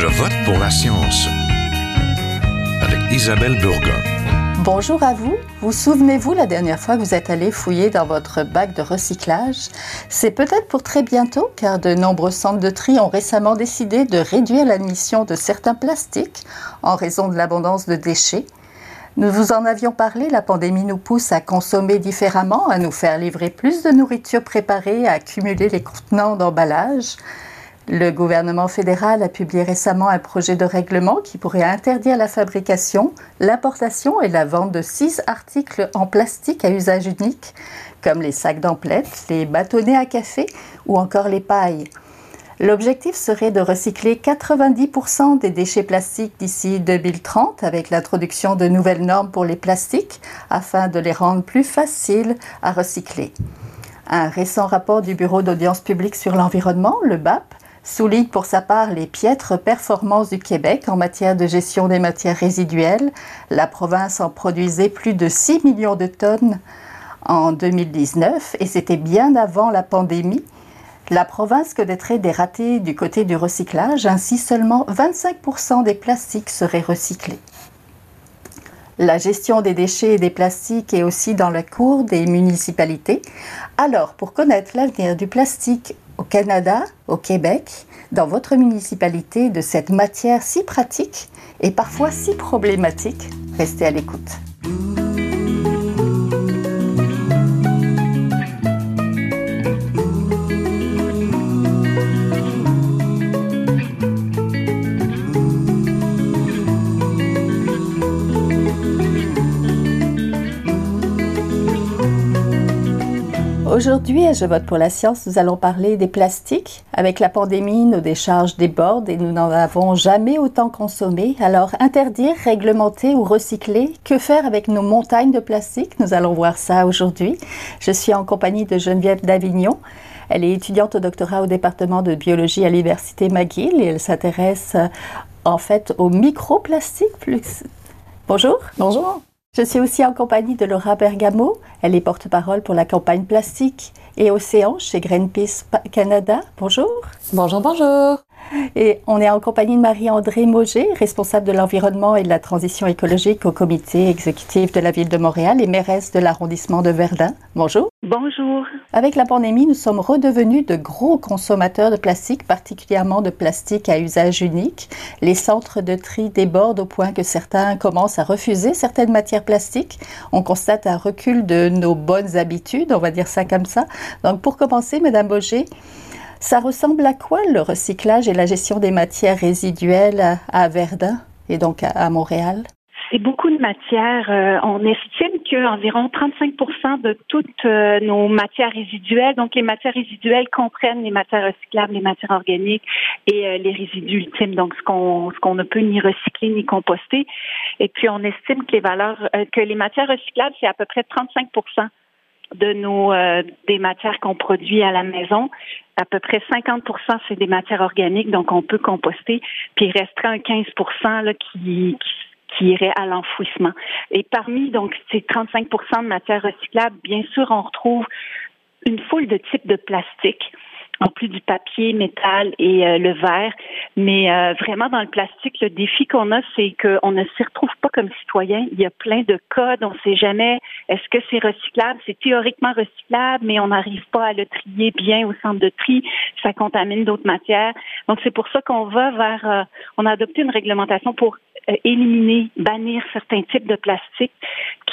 Je vote pour la science avec Isabelle Burgon. Bonjour à vous. Vous souvenez-vous la dernière fois que vous êtes allé fouiller dans votre bac de recyclage? C'est peut-être pour très bientôt car de nombreux centres de tri ont récemment décidé de réduire l'admission de certains plastiques en raison de l'abondance de déchets. Nous vous en avions parlé, la pandémie nous pousse à consommer différemment, à nous faire livrer plus de nourriture préparée, à accumuler les contenants d'emballage. Le gouvernement fédéral a publié récemment un projet de règlement qui pourrait interdire la fabrication, l'importation et la vente de six articles en plastique à usage unique, comme les sacs d'emplettes, les bâtonnets à café ou encore les pailles. L'objectif serait de recycler 90% des déchets plastiques d'ici 2030 avec l'introduction de nouvelles normes pour les plastiques afin de les rendre plus faciles à recycler. Un récent rapport du Bureau d'audience publique sur l'environnement, le BAP, souligne pour sa part les piètres performances du Québec en matière de gestion des matières résiduelles. La province en produisait plus de 6 millions de tonnes en 2019 et c'était bien avant la pandémie la province connaîtrait des ratés du côté du recyclage, ainsi seulement 25% des plastiques seraient recyclés. La gestion des déchets et des plastiques est aussi dans la cour des municipalités. Alors, pour connaître l'avenir du plastique au Canada, au Québec, dans votre municipalité, de cette matière si pratique et parfois si problématique, restez à l'écoute. Aujourd'hui, à Je vote pour la science, nous allons parler des plastiques. Avec la pandémie, nos décharges débordent et nous n'en avons jamais autant consommé. Alors, interdire, réglementer ou recycler, que faire avec nos montagnes de plastique Nous allons voir ça aujourd'hui. Je suis en compagnie de Geneviève Davignon. Elle est étudiante au doctorat au département de biologie à l'université McGill et elle s'intéresse en fait aux microplastiques. Bonjour. Bonjour. Je suis aussi en compagnie de Laura Bergamo. Elle est porte-parole pour la campagne plastique et océan chez Greenpeace Canada. Bonjour. Bonjour, bonjour. Et on est en compagnie de Marie-André Mauger, responsable de l'environnement et de la transition écologique au comité exécutif de la ville de Montréal et mairesse de l'arrondissement de Verdun. Bonjour. Bonjour. Avec la pandémie, nous sommes redevenus de gros consommateurs de plastique, particulièrement de plastique à usage unique. Les centres de tri débordent au point que certains commencent à refuser certaines matières plastiques. On constate un recul de nos bonnes habitudes, on va dire ça comme ça. Donc pour commencer, Madame Mauger, ça ressemble à quoi le recyclage et la gestion des matières résiduelles à Verdun et donc à Montréal? C'est beaucoup de matières. Euh, on estime qu'environ 35% de toutes euh, nos matières résiduelles, donc les matières résiduelles comprennent les matières recyclables, les matières organiques et euh, les résidus ultimes, donc ce qu'on ce qu'on ne peut ni recycler ni composter. Et puis on estime que les valeurs, que les matières recyclables, c'est à peu près 35 de nos des matières qu'on produit à la maison. À peu près 50% c'est des matières organiques, donc on peut composter. Puis il resterait un 15% là, qui, qui qui irait à l'enfouissement. Et parmi donc ces 35% de matières recyclables, bien sûr, on retrouve une foule de types de plastique en plus du papier, métal et euh, le verre. Mais euh, vraiment, dans le plastique, le défi qu'on a, c'est qu'on ne s'y retrouve pas comme citoyen. Il y a plein de codes. On ne sait jamais est-ce que c'est recyclable. C'est théoriquement recyclable, mais on n'arrive pas à le trier bien au centre de tri. Ça contamine d'autres matières. Donc, c'est pour ça qu'on va vers... Euh, on a adopté une réglementation pour éliminer, bannir certains types de plastique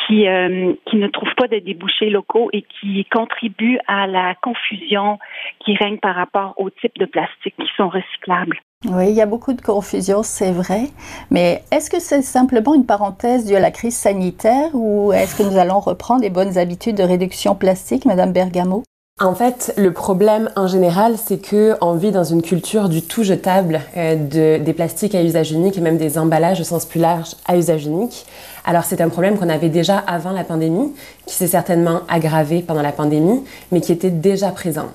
qui, euh, qui ne trouvent pas de débouchés locaux et qui contribuent à la confusion qui règne par rapport aux types de plastique qui sont recyclables. Oui, il y a beaucoup de confusion, c'est vrai. Mais est-ce que c'est simplement une parenthèse due à la crise sanitaire ou est-ce que nous allons reprendre les bonnes habitudes de réduction plastique, Madame Bergamo? En fait, le problème en général, c'est que on vit dans une culture du tout jetable, euh, de, des plastiques à usage unique et même des emballages au sens plus large à usage unique. Alors c'est un problème qu'on avait déjà avant la pandémie, qui s'est certainement aggravé pendant la pandémie, mais qui était déjà présent.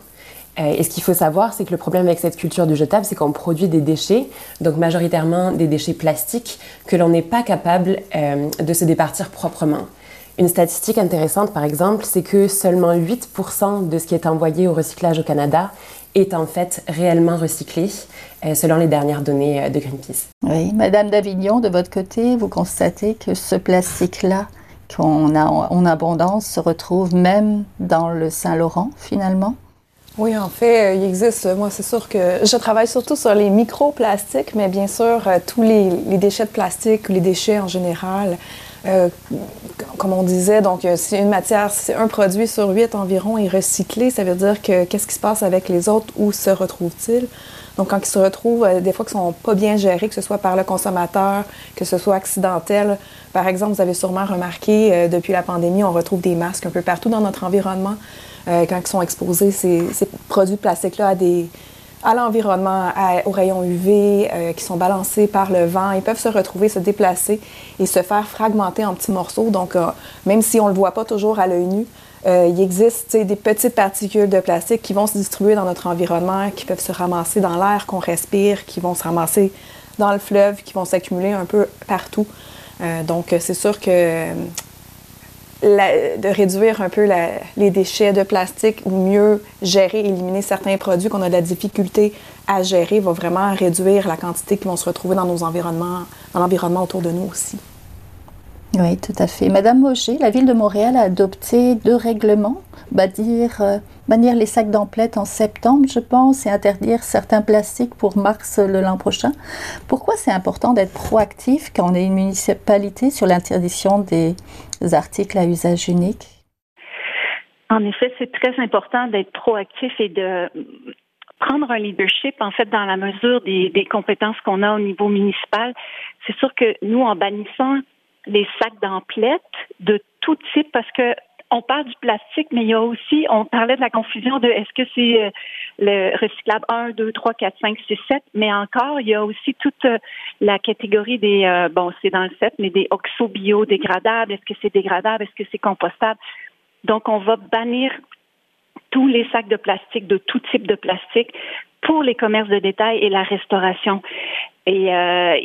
Euh, et ce qu'il faut savoir, c'est que le problème avec cette culture du jetable, c'est qu'on produit des déchets, donc majoritairement des déchets plastiques, que l'on n'est pas capable euh, de se départir proprement. Une statistique intéressante, par exemple, c'est que seulement 8% de ce qui est envoyé au recyclage au Canada est en fait réellement recyclé, selon les dernières données de Greenpeace. Oui, Madame Davignon, de votre côté, vous constatez que ce plastique-là qu'on a en abondance se retrouve même dans le Saint-Laurent, finalement? Oui, en fait, il existe. Moi, c'est sûr que je travaille surtout sur les microplastiques, mais bien sûr, tous les, les déchets de plastique ou les déchets en général euh, comme on disait, donc euh, si une matière, si un produit sur huit environ est recyclé, ça veut dire que qu'est-ce qui se passe avec les autres, où se retrouvent-ils? Donc, quand ils se retrouvent, euh, des fois qu'ils sont pas bien gérés, que ce soit par le consommateur, que ce soit accidentel. Par exemple, vous avez sûrement remarqué, depuis la pandémie, on retrouve des masques un peu partout dans notre environnement. quand ils sont exposés, ces, produits de plastique-là à des, à l'environnement, aux rayons UV euh, qui sont balancés par le vent. Ils peuvent se retrouver, se déplacer et se faire fragmenter en petits morceaux. Donc, euh, même si on ne le voit pas toujours à l'œil nu, euh, il existe des petites particules de plastique qui vont se distribuer dans notre environnement, qui peuvent se ramasser dans l'air qu'on respire, qui vont se ramasser dans le fleuve, qui vont s'accumuler un peu partout. donc, c'est sûr que de réduire un peu les déchets de plastique ou mieux gérer, éliminer certains produits qu'on a de la difficulté à gérer va vraiment réduire la quantité qui vont se retrouver dans nos environnements, dans l'environnement autour de nous aussi. Oui, tout à fait. Madame Moger, la ville de Montréal a adopté deux règlements, bannir, euh, les sacs d'emplettes en septembre, je pense, et interdire certains plastiques pour mars le l'an prochain. Pourquoi c'est important d'être proactif quand on est une municipalité sur l'interdiction des articles à usage unique? En effet, c'est très important d'être proactif et de prendre un leadership, en fait, dans la mesure des, des compétences qu'on a au niveau municipal. C'est sûr que nous, en bannissant les sacs d'emplettes de tout type parce que on parle du plastique, mais il y a aussi, on parlait de la confusion de est-ce que c'est euh, le recyclable 1, 2, 3, 4, 5, 6, 7, mais encore, il y a aussi toute euh, la catégorie des, euh, bon, c'est dans le 7, mais des oxo-biodégradables. Est-ce que c'est dégradable? Est-ce que c'est compostable? Donc, on va bannir tous les sacs de plastique, de tout type de plastique, pour les commerces de détail et la restauration. Et euh,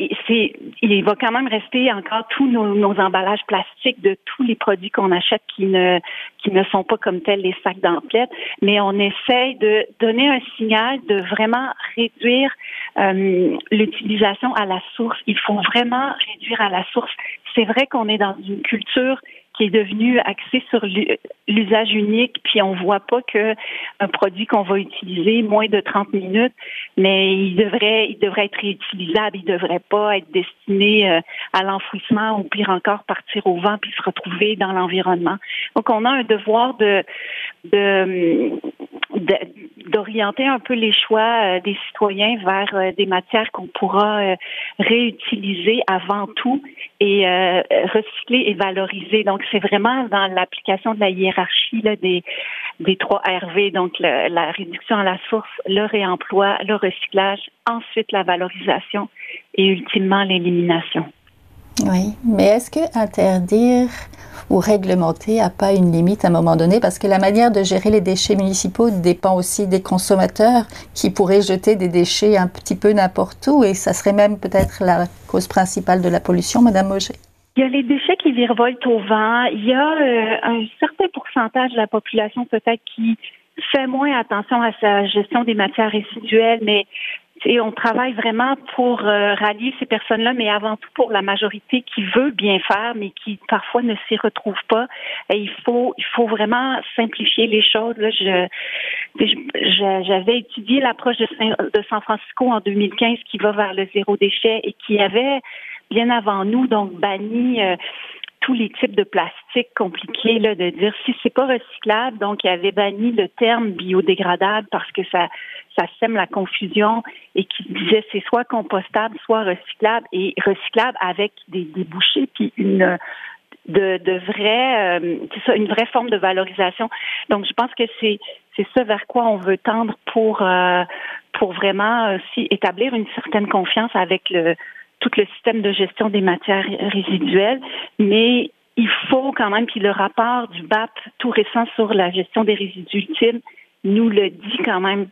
il va quand même rester encore tous nos, emballages plastiques de tous les produits qu'on achète qui ne qui ne sont pas comme tels les sacs d'emplettes, mais on essaye de donner un signal de vraiment réduire euh, l'utilisation à la source. Il faut vraiment réduire à la source. C'est vrai qu'on est dans une culture qui est devenu axé sur l'usage unique, puis on voit pas que un produit qu'on va utiliser moins de 30 minutes, mais il devrait, il devrait être réutilisable, il devrait pas être destiné euh, à l'enfouissement ou pire encore partir au vent puis se retrouver dans l'environnement. Donc on a un devoir de de d'orienter un peu les choix euh, des citoyens vers euh, des matières qu'on pourra réutiliser avant tout et recycler et valoriser. Donc c'est vraiment dans l'application de la hiérarchie des, des trois RV, donc la réduction à la source, le réemploi, le recyclage, ensuite la valorisation et ultimement l'élimination. Oui, mais est-ce que interdire ou réglementer n'a pas une limite à un moment donné? Parce que la manière de gérer les déchets municipaux dépend aussi des consommateurs qui pourraient jeter des déchets un petit peu n'importe où et ça serait même peut-être la cause principale de la pollution, Madame Moget. Il y a les déchets qui virevoltent au vent. Il y a euh, un certain pourcentage de la population peut-être qui fait moins attention à sa gestion des matières résiduelles, mais on travaille vraiment pour euh, rallier ces personnes-là, mais avant tout pour la majorité qui veut bien faire, mais qui parfois ne s'y retrouve pas. Et il faut, il faut vraiment simplifier les choses. Là, je, j'avais étudié l'approche de, de San Francisco en 2015 qui va vers le zéro déchet et qui avait bien avant nous, donc banni euh, tous les types de plastique compliqués, là, de dire si c'est pas recyclable, donc il avait banni le terme biodégradable parce que ça ça sème la confusion et qui disait c'est soit compostable, soit recyclable et recyclable avec des débouchés puis une de, de vrai, euh, une vraie forme de valorisation. Donc, je pense que c'est c'est ça vers quoi on veut tendre pour euh, pour vraiment aussi établir une certaine confiance avec le tout le système de gestion des matières résiduelles, mais il faut quand même, puis le rapport du BAP tout récent sur la gestion des résidus ultimes nous le dit quand même,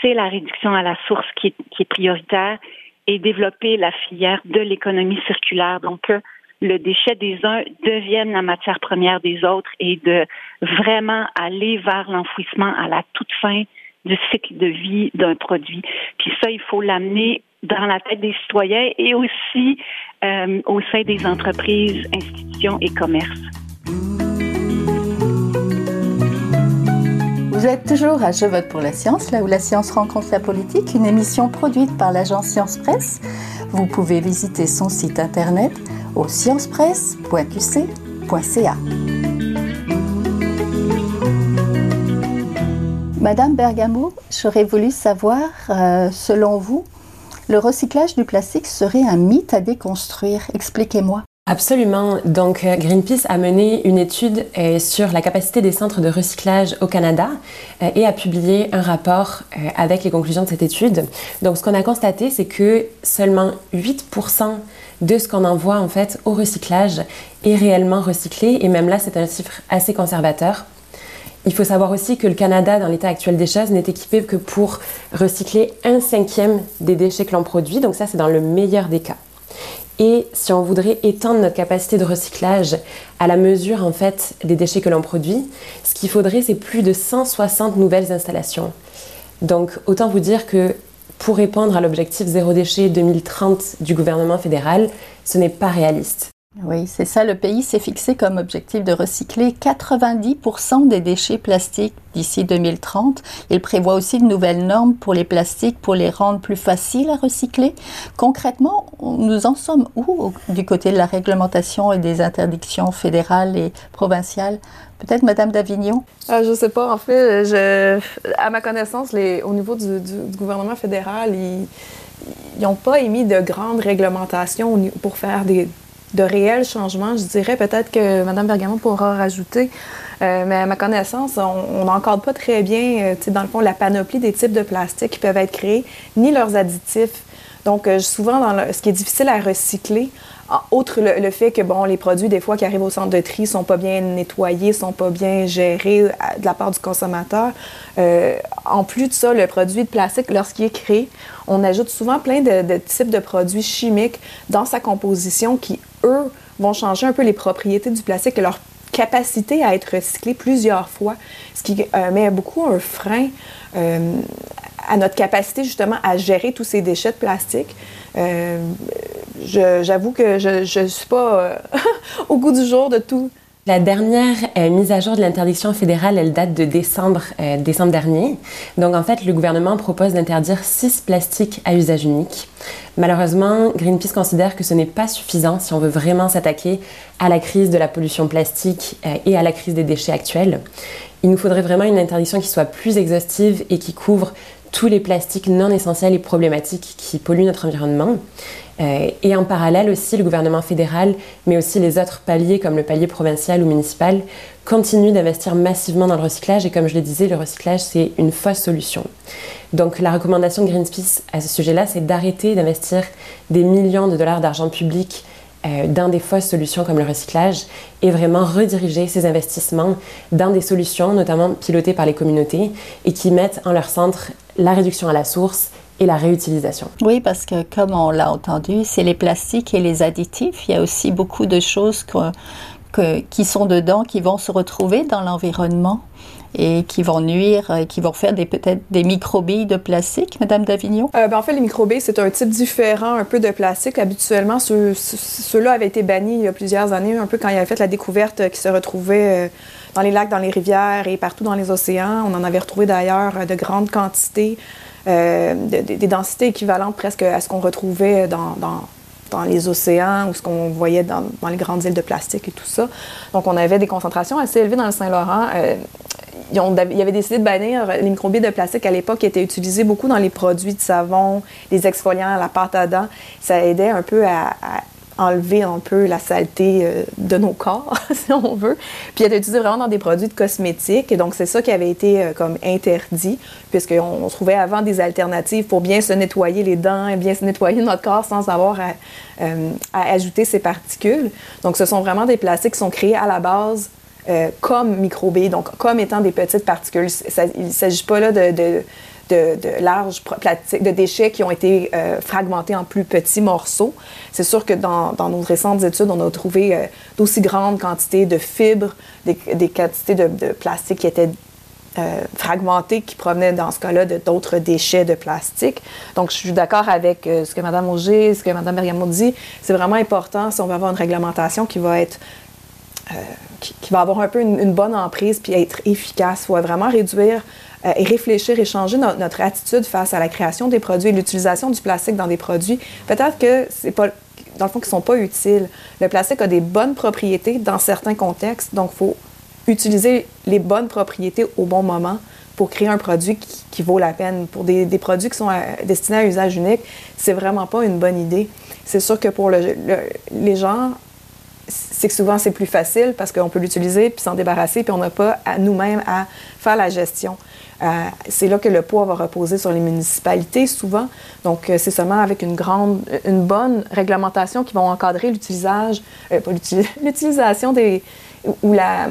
c'est la réduction à la source qui est, qui est prioritaire et développer la filière de l'économie circulaire. Donc, que le déchet des uns devienne la matière première des autres et de vraiment aller vers l'enfouissement à la toute fin du cycle de vie d'un produit. Puis ça, il faut l'amener dans la tête des citoyens et aussi euh, au sein des entreprises, institutions et commerces. Vous êtes toujours à Je vote pour la science, là où la science rencontre la politique, une émission produite par l'agence Science Presse. Vous pouvez visiter son site internet au sciencepresse.qc.ca. Madame Bergamo, j'aurais voulu savoir, euh, selon vous, le recyclage du plastique serait un mythe à déconstruire. Expliquez-moi. Absolument. Donc euh, Greenpeace a mené une étude euh, sur la capacité des centres de recyclage au Canada et a publié un rapport avec les conclusions de cette étude. Donc ce qu'on a constaté, c'est que seulement 8% de ce qu'on envoie en fait au recyclage est réellement recyclé et même là c'est un chiffre assez conservateur. Il faut savoir aussi que le Canada, dans l'état actuel des choses, n'est équipé que pour recycler un cinquième des déchets que l'on produit. Donc ça, c'est dans le meilleur des cas. Et si on voudrait étendre notre capacité de recyclage à la mesure en fait des déchets que l'on produit, ce qu'il faudrait c'est plus de 160 nouvelles installations. Donc autant vous dire que pour répondre à l'objectif zéro déchet 2030 du gouvernement fédéral, ce n'est pas réaliste. Oui, c'est ça. Le pays s'est fixé comme objectif de recycler 90% des déchets plastiques d'ici 2030. Il prévoit aussi de nouvelles normes pour les plastiques pour les rendre plus faciles à recycler. Concrètement, nous en sommes où du côté de la réglementation et des interdictions fédérales et provinciales? Peut-être Madame d'Avignon? Ah, Je ne sais pas. En fait, à ma connaissance, au niveau du, du, gouvernement fédéral, ils n'ont pas émis de grandes réglementations pour faire des de réels changements. Je dirais peut-être que Mme Bergamot pourra rajouter, euh, mais à ma connaissance, on n'encadre pas très bien, euh, dans le fond, la panoplie des types de plastique qui peuvent être créés, ni leurs additifs. Donc, euh, souvent, dans ce qui est difficile à recycler, outre le, fait que bon, les produits, des fois, qui arrivent au centre de tri, sont pas bien nettoyés, sont pas bien gérés de la part du consommateur. en plus de ça, le produit de plastique, lorsqu'il est créé, on ajoute souvent plein de, types de produits chimiques dans sa composition qui, eux, vont changer un peu les propriétés du plastique et leur capacité à être recyclé plusieurs fois, ce qui euh, met beaucoup un frein euh, à notre capacité justement à gérer tous ces déchets de plastique. Euh, j'avoue que je ne suis pas au goût du jour de tout, la dernière euh, mise à jour de l'interdiction fédérale, elle date de décembre, euh, dernier. Donc en fait, le gouvernement propose d'interdire six plastiques à usage unique. Malheureusement, Greenpeace considère que ce n'est pas suffisant si on veut vraiment s'attaquer à la crise de la pollution plastique euh, et à la crise des déchets actuels. Il nous faudrait vraiment une interdiction qui soit plus exhaustive et qui couvre tous les plastiques non essentiels et problématiques qui polluent notre environnement. Euh, et en parallèle aussi, le gouvernement fédéral, mais aussi les autres paliers comme le palier provincial ou municipal, continuent d'investir massivement dans le recyclage. Et comme je le disais, le recyclage, c'est une fausse solution. Donc la recommandation de Greenpeace à ce sujet-là, c'est d'arrêter d'investir des millions de dollars d'argent public euh, dans des fausses solutions comme le recyclage et vraiment rediriger ces investissements dans des solutions, notamment pilotées par les communautés, et qui mettent en leur centre la réduction à la source et la réutilisation. Oui, parce que comme on l'a entendu, c'est les plastiques et les additifs. Il y a aussi beaucoup de choses qui sont dedans, qui vont se retrouver dans l'environnement et qui vont nuire, et qui vont faire peut-être des microbilles de plastique, Madame Davignon? Euh, ben, en fait, les microbilles, c'est un type différent un peu de plastique. Habituellement, ceux-là avaient été bannis il y a plusieurs années, un peu quand il y avait fait la découverte qui se retrouvait euh, dans les lacs, dans les rivières et partout dans les océans. On en avait retrouvé d'ailleurs de grandes quantités. Euh, des densités équivalentes presque à ce qu'on retrouvait dans, dans, dans, les océans ou ce qu'on voyait dans, les grandes îles de plastique et tout ça. Donc, on avait des concentrations assez élevées dans le Saint-Laurent. Euh, ils, ils, avaient décidé de bannir les microbilles de plastique à l'époque qui étaient utilisés beaucoup dans les produits de savon, les exfoliants, la pâte à dents. Ça aidait un peu à enlever un peu la saleté euh, de nos corps, si on veut. Puis elle est utilisée vraiment dans des produits de cosmétiques. Et donc, c'est ça qui avait été euh, comme interdit, puisqu'on on trouvait avant des alternatives pour bien se nettoyer les dents et bien se nettoyer notre corps sans avoir à, euh, ajouter ces particules. Donc, ce sont vraiment des plastiques qui sont créés à la base comme microbés, donc comme étant des petites particules. il ne s'agit pas là de, larges de déchets qui ont été euh, fragmentés en plus petits morceaux. C'est sûr que dans, nos récentes études, on a trouvé euh, d'aussi grandes quantités de fibres, des, quantités de, plastique qui étaient euh, fragmentés qui provenaient dans ce cas-là de d'autres déchets de plastique. Donc, je suis d'accord avec ce que Mme Auger, ce que Mme Bergamo dit. C'est vraiment important si on veut avoir une réglementation qui va être euh, qui, va avoir un peu une, bonne emprise puis être efficace. Il faut vraiment réduire et réfléchir et changer notre attitude face à la création des produits et l'utilisation du plastique dans des produits. Peut-être que c'est pas dans le fond, qui sont pas utiles. Le plastique a des bonnes propriétés dans certains contextes, donc il faut utiliser les bonnes propriétés au bon moment pour créer un produit qui, vaut la peine. Pour des, produits qui sont destinés à usage unique, c'est vraiment pas une bonne idée. C'est sûr que pour les gens, c'est que souvent c'est plus facile parce qu'on peut l'utiliser puis s'en débarrasser puis on n'a pas nous-mêmes à faire la gestion. Euh, c'est là que le poids va reposer sur les municipalités souvent. Donc, euh, c'est seulement avec une grande, une bonne réglementation qui va encadrer l'utilisation, euh, l'utilisation des ou la,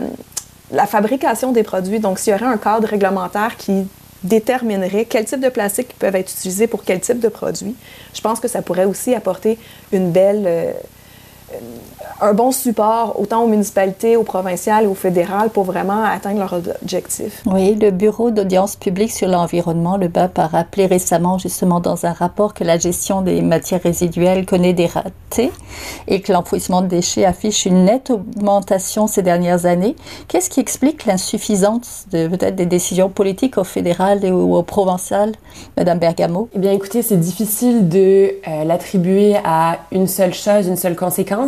la fabrication des produits. Donc, s'il y aurait un cadre réglementaire qui déterminerait quel type de plastique peuvent être utilisés pour quel type de produit, je pense que ça pourrait aussi apporter une belle un bon support autant aux municipalités, aux provinciales et aux fédérales pour vraiment atteindre leurs objectifs. Oui, le Bureau d'audience publique sur l'environnement, le BAP, a rappelé récemment justement dans un rapport que la gestion des matières résiduelles connaît des ratés et que l'enfouissement de déchets affiche une nette augmentation ces dernières années. Qu'est-ce qui explique l'insuffisance de peut-être des décisions politiques au fédéral et au, provincial, Madame Bergamo? Eh bien, écoutez, c'est difficile de euh, l'attribuer à une seule chose, une seule conséquence.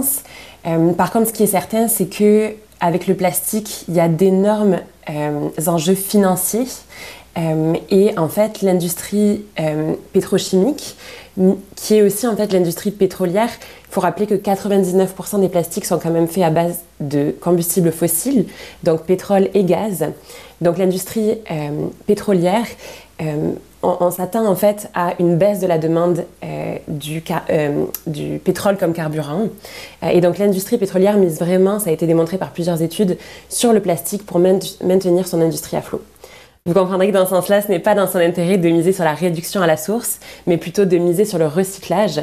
Euh, par contre, ce qui est certain, c'est que avec le plastique, il y a d'énormes euh, enjeux financiers. Euh, et en fait, l'industrie pétrochimique, qui est aussi en fait l'industrie pétrolière, il faut rappeler que 99% des plastiques sont quand même faits à base de combustibles fossiles, donc pétrole et gaz. Donc l'industrie pétrolière on, s'attend en fait à une baisse de la demande euh, euh, du, pétrole comme carburant. Euh, et donc l'industrie pétrolière mise vraiment, ça a été démontré par plusieurs études, sur le plastique pour maintenir son industrie à flot. Vous comprendrez que dans ce sens-là, ce n'est pas dans son intérêt de miser sur la réduction à la source, mais plutôt de miser sur le recyclage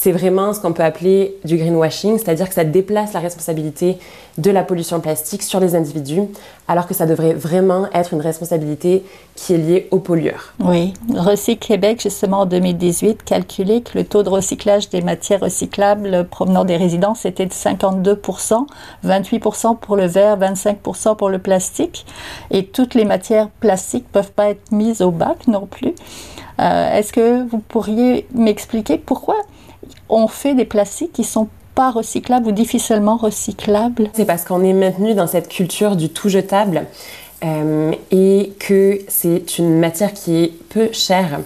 c'est vraiment ce qu'on peut appeler du greenwashing, c'est-à-dire que ça déplace la responsabilité de la pollution plastique sur les individus, alors que ça devrait vraiment être une responsabilité qui est liée aux pollueurs. Oui, Recycle Québec, justement en 2018, calculait que le taux de recyclage des matières recyclables provenant des résidences était de 52% 28% pour le verre, 25% pour le plastique, et toutes les matières plastiques ne peuvent pas être mises au bac non plus. Euh, est-ce que vous pourriez m'expliquer pourquoi on fait des plastiques qui sont pas recyclables ou difficilement recyclables C'est parce qu'on est maintenu dans cette culture du tout jetable. Euh, et que c'est une matière qui est peu chère.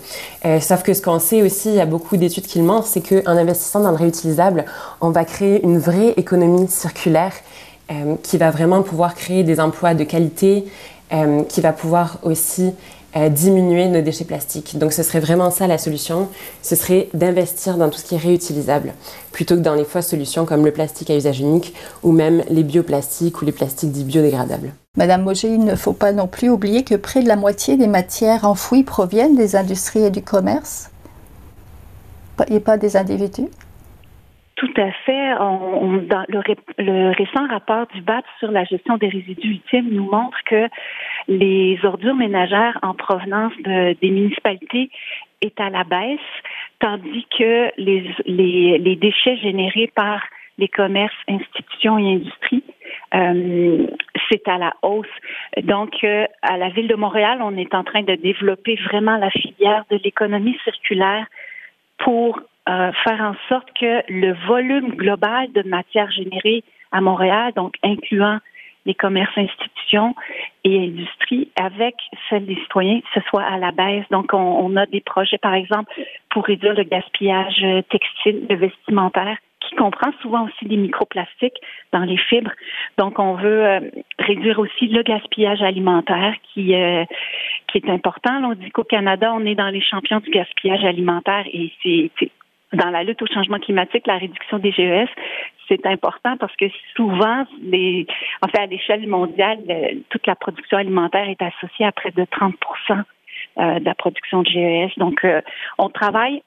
Euh, sauf que ce qu'on sait aussi, il y a beaucoup d'études qui le montrent, c'est qu'en investissant dans le réutilisable, on va créer une vraie économie circulaire euh, qui va vraiment pouvoir créer des emplois de qualité, qui va pouvoir aussi diminuer nos déchets plastiques. Donc ce serait vraiment ça la solution, ce serait d'investir dans tout ce qui est réutilisable, plutôt que dans les fausses solutions comme le plastique à usage unique ou même les bioplastiques ou les plastiques dits biodégradables. Madame Moget, il ne faut pas non plus oublier que près de la moitié des matières enfouies proviennent des industries et du commerce et pas des individus. Tout à fait. Le, récent rapport du BAP sur la gestion des résidus ultimes nous montre que les ordures ménagères en provenance de, des municipalités est à la baisse, tandis que les, les, les déchets générés par les commerces, institutions et industries, euh, c'est à la hausse. Donc, euh, à la ville de Montréal, on est en train de développer vraiment la filière de l'économie circulaire pour euh, faire en sorte que le volume global de matière générée à Montréal, donc incluant les commerces, institutions et industries, avec celles des citoyens, ce soit à la baisse. Donc, on, on a des projets, par exemple, pour réduire le gaspillage textile, le vestimentaire, qui comprend souvent aussi des microplastiques dans les fibres. Donc, on veut euh, réduire aussi le gaspillage alimentaire qui, euh, qui est important. on dit qu'au Canada, on est dans les champions du gaspillage alimentaire et c'est dans la lutte au changement climatique, la réduction des GES, c'est important parce que souvent, les, en fait, à l'échelle mondiale, toute la production alimentaire est associée à près de 30% euh, de la production de GES. Donc, euh, on travaille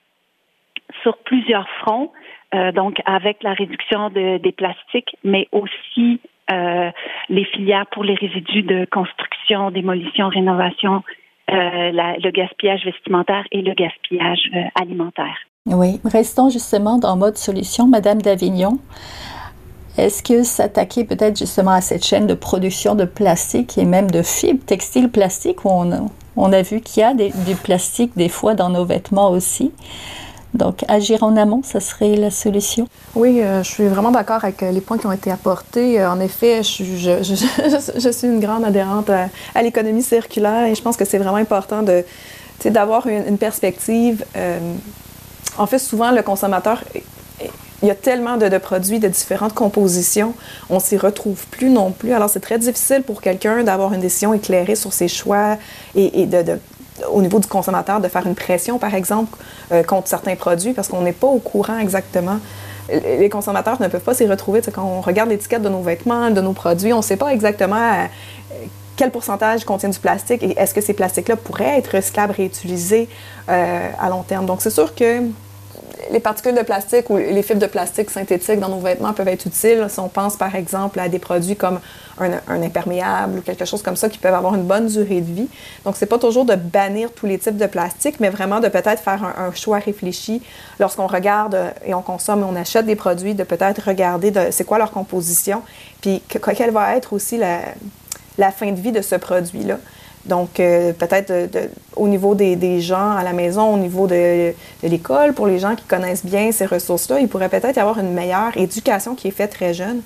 sur plusieurs fronts, euh, donc avec la réduction de, des plastiques, mais aussi les filières pour les résidus de construction, démolition, rénovation, le gaspillage vestimentaire et le gaspillage alimentaire. Oui, restons justement dans mode solution, Madame d'Avignon. Est-ce que s'attaquer peut-être justement à cette chaîne de production de plastique et même de fibres textiles plastiques où on, a vu qu'il y a du plastique des fois dans nos vêtements aussi? Donc, agir en amont, ça serait la solution. Oui, euh, je suis vraiment d'accord avec euh, les points qui ont été apportés. Euh, en effet, je, suis une grande adhérente à, l'économie circulaire et je pense que c'est vraiment important d'avoir une, perspective. En fait, souvent, le consommateur il y a tellement de, produits de différentes compositions, on s'y retrouve plus non plus. Alors, c'est très difficile pour quelqu'un d'avoir une décision éclairée sur ses choix et, de, au niveau du consommateur, de faire une pression, par exemple, euh, contre certains produits parce qu'on n'est pas au courant exactement. Les consommateurs ne peuvent pas s'y retrouver. quand on regarde l'étiquette de nos vêtements, de nos produits, on ne sait pas exactement euh, quel pourcentage contient du plastique et est-ce que ces plastiques-là pourraient être recyclables, réutilisés euh, à long terme. Donc, c'est sûr que les particules de plastique ou les fibres de plastique synthétiques dans nos vêtements peuvent être utiles. Si on pense par exemple à des produits comme un, imperméable ou quelque chose comme ça qui peuvent avoir une bonne durée de vie. Donc, c'est pas toujours de bannir tous les types de plastique, mais vraiment de peut-être faire un, choix réfléchi lorsqu'on regarde et on consomme et on achète des produits, de peut-être regarder c'est quoi leur composition, puis quelle va être aussi la, la fin de vie de ce produit-là. Donc, euh, peut-être au niveau des, gens à la maison, au niveau de, l'école, pour les gens qui connaissent bien ces ressources-là, il pourrait peut-être y avoir une meilleure éducation qui est faite très jeune.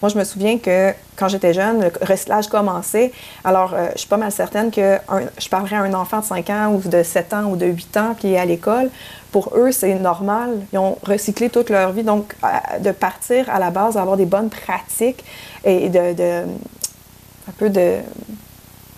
Moi, je me souviens que quand j'étais jeune, le recyclage commençait. Alors, euh, je suis pas mal certaine que je parlerais à un enfant de 5 ans ou de 7 ans ou de 8 ans qui est à l'école. Pour eux, c'est normal. Ils ont recyclé toute leur vie. Donc, de partir à la base, d'avoir des bonnes pratiques et de un peu de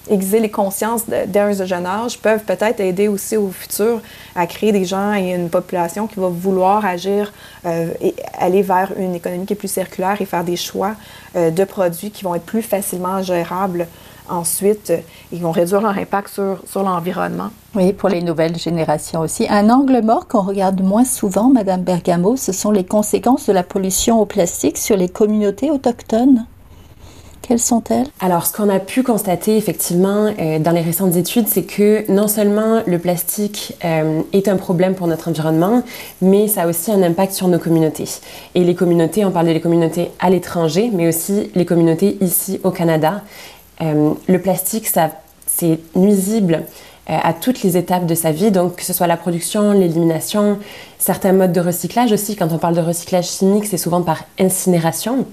aiguiser les consciences dès un jeune âge peuvent peut-être aider aussi au futur à créer des gens et une population qui va vouloir agir euh, et aller vers une économie qui est plus circulaire et faire des choix euh, de produits qui vont être plus facilement gérables ensuite euh, et vont réduire leur impact sur, sur l'environnement. Oui, pour les nouvelles générations aussi. Un angle mort qu'on regarde moins souvent, Madame Bergamo, ce sont les conséquences de la pollution au plastique sur les communautés autochtones. Quelles sont-elles? Alors, ce qu'on a pu constater effectivement euh, dans les récentes études, c'est que non seulement le plastique euh, est un problème pour notre environnement, mais ça a aussi un impact sur nos communautés. Et les communautés, on parle des communautés à l'étranger, mais aussi les communautés ici au Canada. Euh, le plastique, c'est nuisible à toutes les étapes de sa vie, donc que ce soit la production, l'élimination, certains modes de recyclage aussi. Quand on parle de recyclage chimique, c'est souvent par incinération.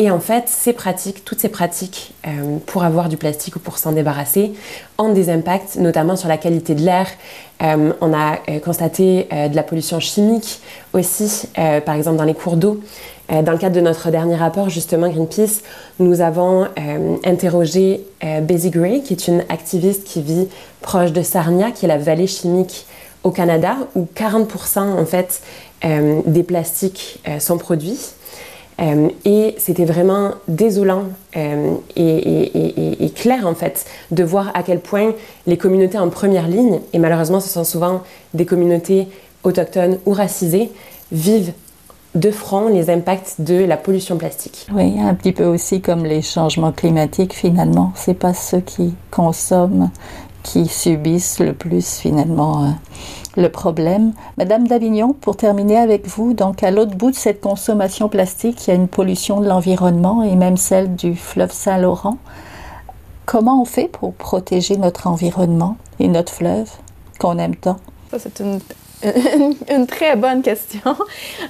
Et en fait, ces pratiques, toutes ces pratiques euh, pour avoir du plastique ou pour s'en débarrasser, ont des impacts notamment sur la qualité de l'air. Euh, on a euh, constaté de la pollution chimique aussi, par exemple dans les cours d'eau. dans le cadre de notre dernier rapport, justement, Greenpeace, nous avons interrogé Basie Gray, qui est une activiste qui vit proche de Sarnia, qui est la vallée chimique au Canada, où 40% en fait des plastiques sont produits. Euh, et c'était vraiment désolant euh, et, clair en fait de voir à quel point les communautés en première ligne, et malheureusement ce sont souvent des communautés autochtones ou racisées, vivent de front les impacts de la pollution plastique. Oui, un petit peu aussi comme les changements climatiques finalement. C'est pas ceux qui consomment qui subissent le plus finalement euh, le problème. Madame Davignon, pour terminer avec vous, donc à l'autre bout de cette consommation plastique, il y a une pollution de l'environnement et même celle du fleuve Saint-Laurent. Comment on fait pour protéger notre environnement et notre fleuve qu'on aime tant? Ça, c'est une, très bonne question.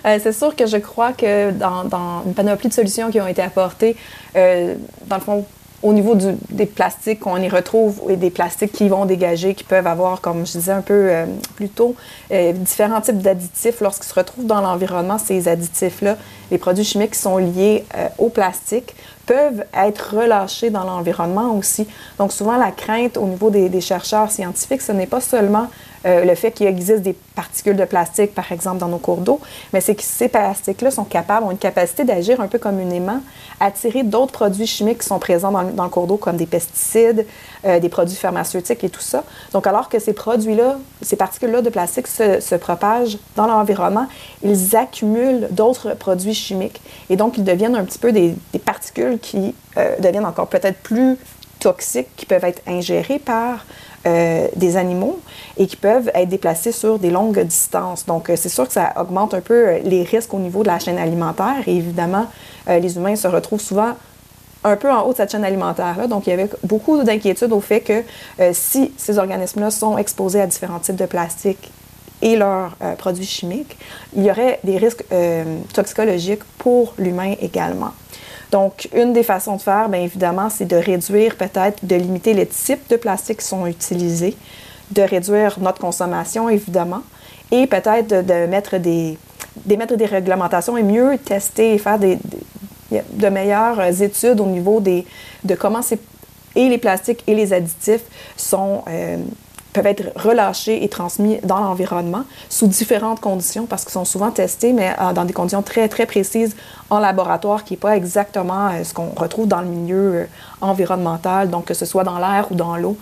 Euh, c'est sûr que je crois que dans, dans, une panoplie de solutions qui ont été apportées, euh, dans le fond, au niveau des plastiques qu'on y retrouve et des plastiques qui vont dégager, qui peuvent avoir, comme je disais un peu euh, plus tôt, euh, différents types d'additifs. Lorsqu'ils se retrouvent dans l'environnement, ces additifs-là, les produits chimiques qui sont liés euh, au plastique, peuvent être relâchés dans l'environnement aussi. Donc souvent, la crainte au niveau des, chercheurs scientifiques, ce n'est pas seulement euh, le fait qu'il existe des particules de plastique, par exemple, dans nos cours d'eau, mais c'est que ces plastiques-là sont capables, ont une capacité d'agir un peu comme un aimant, attirer d'autres produits chimiques qui sont présents dans, le cours d'eau, comme des pesticides, euh, des produits pharmaceutiques et tout ça. Donc, alors que ces produits-là, ces particules-là de plastique se, propagent dans l'environnement, ils accumulent d'autres produits chimiques. Et donc, ils deviennent un petit peu des, particules qui euh, deviennent encore peut-être plus toxiques, qui peuvent être ingérées par euh, des animaux et qui peuvent être déplacés sur des longues distances. Donc, euh, c'est sûr que ça augmente un peu euh, les risques au niveau de la chaîne alimentaire et évidemment, les humains se retrouvent souvent un peu en haut de cette chaîne alimentaire-là. Donc, il y avait beaucoup d'inquiétudes au fait que si ces organismes-là sont exposés à différents types de plastique et leurs produits chimiques, il y aurait des risques toxicologiques pour l'humain également. Donc, une des façons de faire, bien évidemment, c'est de réduire peut-être, de limiter les types de plastique qui sont utilisés, de réduire notre consommation, évidemment, et peut-être de, mettre des, d'émettre des réglementations et mieux tester et faire des, de meilleures études au niveau des, de comment et les plastiques et les additifs sont euh, peuvent être relâchés et transmis dans l'environnement sous différentes conditions parce qu'ils sont souvent testés, mais euh, dans des conditions très, très précises en laboratoire qui n'est pas exactement euh, ce qu'on retrouve dans le milieu euh, environnemental, donc que ce soit dans l'air ou dans l'eau.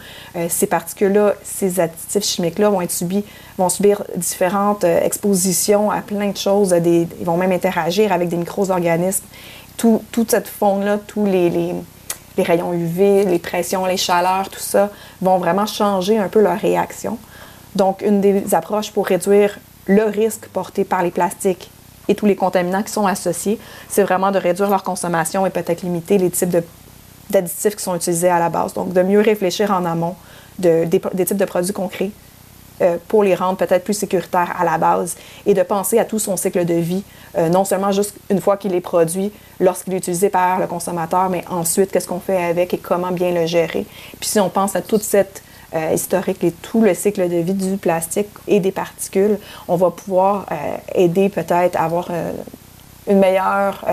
ces particules-là, ces additifs chimiques-là vont, être subis, vont subir différentes expositions à plein de choses. Des, ils vont même interagir avec des micro-organismes. Tout, toute cette faune-là, tous les, les les rayons UV, les pressions, les chaleurs, tout ça, vont vraiment changer un peu leur réaction. Donc, une des approches pour réduire le risque porté par les plastiques et tous les contaminants qui sont associés, c'est vraiment de réduire leur consommation et peut-être limiter les types d'additifs qui sont utilisés à la base. Donc, de mieux réfléchir en amont des, types de produits concrets euh, pour les rendre peut-être plus sécuritaires à la base et de penser à tout son cycle de vie, euh, non seulement juste une fois qu'il est produit, lorsqu'il est utilisé par le consommateur, mais ensuite qu'est-ce qu'on fait avec et comment bien le gérer. Puis si on pense à toute cette euh, historique et tout le cycle de vie du plastique et des particules, on va pouvoir aider peut-être à avoir une meilleure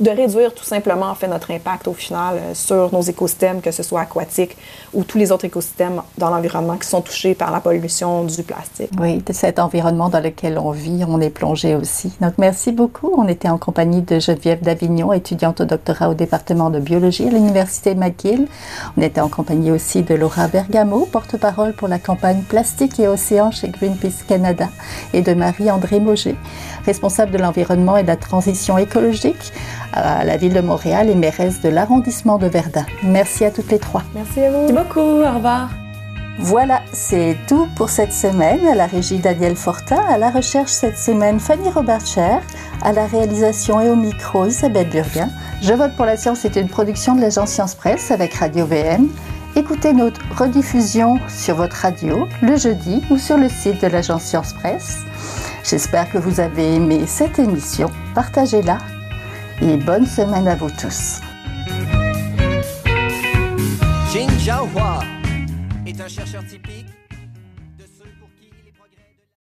de réduire tout simplement en fait notre impact au final euh, sur nos écosystèmes, que ce soit aquatiques ou tous les autres écosystèmes dans l'environnement qui sont touchés par la pollution du plastique. Oui, de cet environnement dans lequel on vit, on est plongé aussi. Donc merci beaucoup. On était en compagnie de Geneviève Davignon, étudiante au doctorat au département de biologie à l'université McGill. On était en compagnie aussi de Laura Bergamo, porte-parole pour la campagne Plastique et Océan chez Greenpeace Canada, et de Marie-André Moget, responsable de l'environnement et de la transition écologique à la ville de Montréal et mairesse de l'arrondissement de Verdun. Merci à toutes les trois. Merci à vous. Merci beaucoup. Au revoir. Voilà, c'est tout pour cette semaine. À la régie Daniel Fortin, à la recherche cette semaine Fanny Robertcher, à la réalisation et au micro Isabelle Burguin. Je vote pour la science c'est une production de l'agence Science Presse avec Radio VM. Écoutez notre rediffusion sur votre radio le jeudi ou sur le site de l'agence Science Presse. J'espère que vous avez aimé cette émission. Partagez-la et bonne semaine à vous tous. Jin Jiahua est un chercheur typique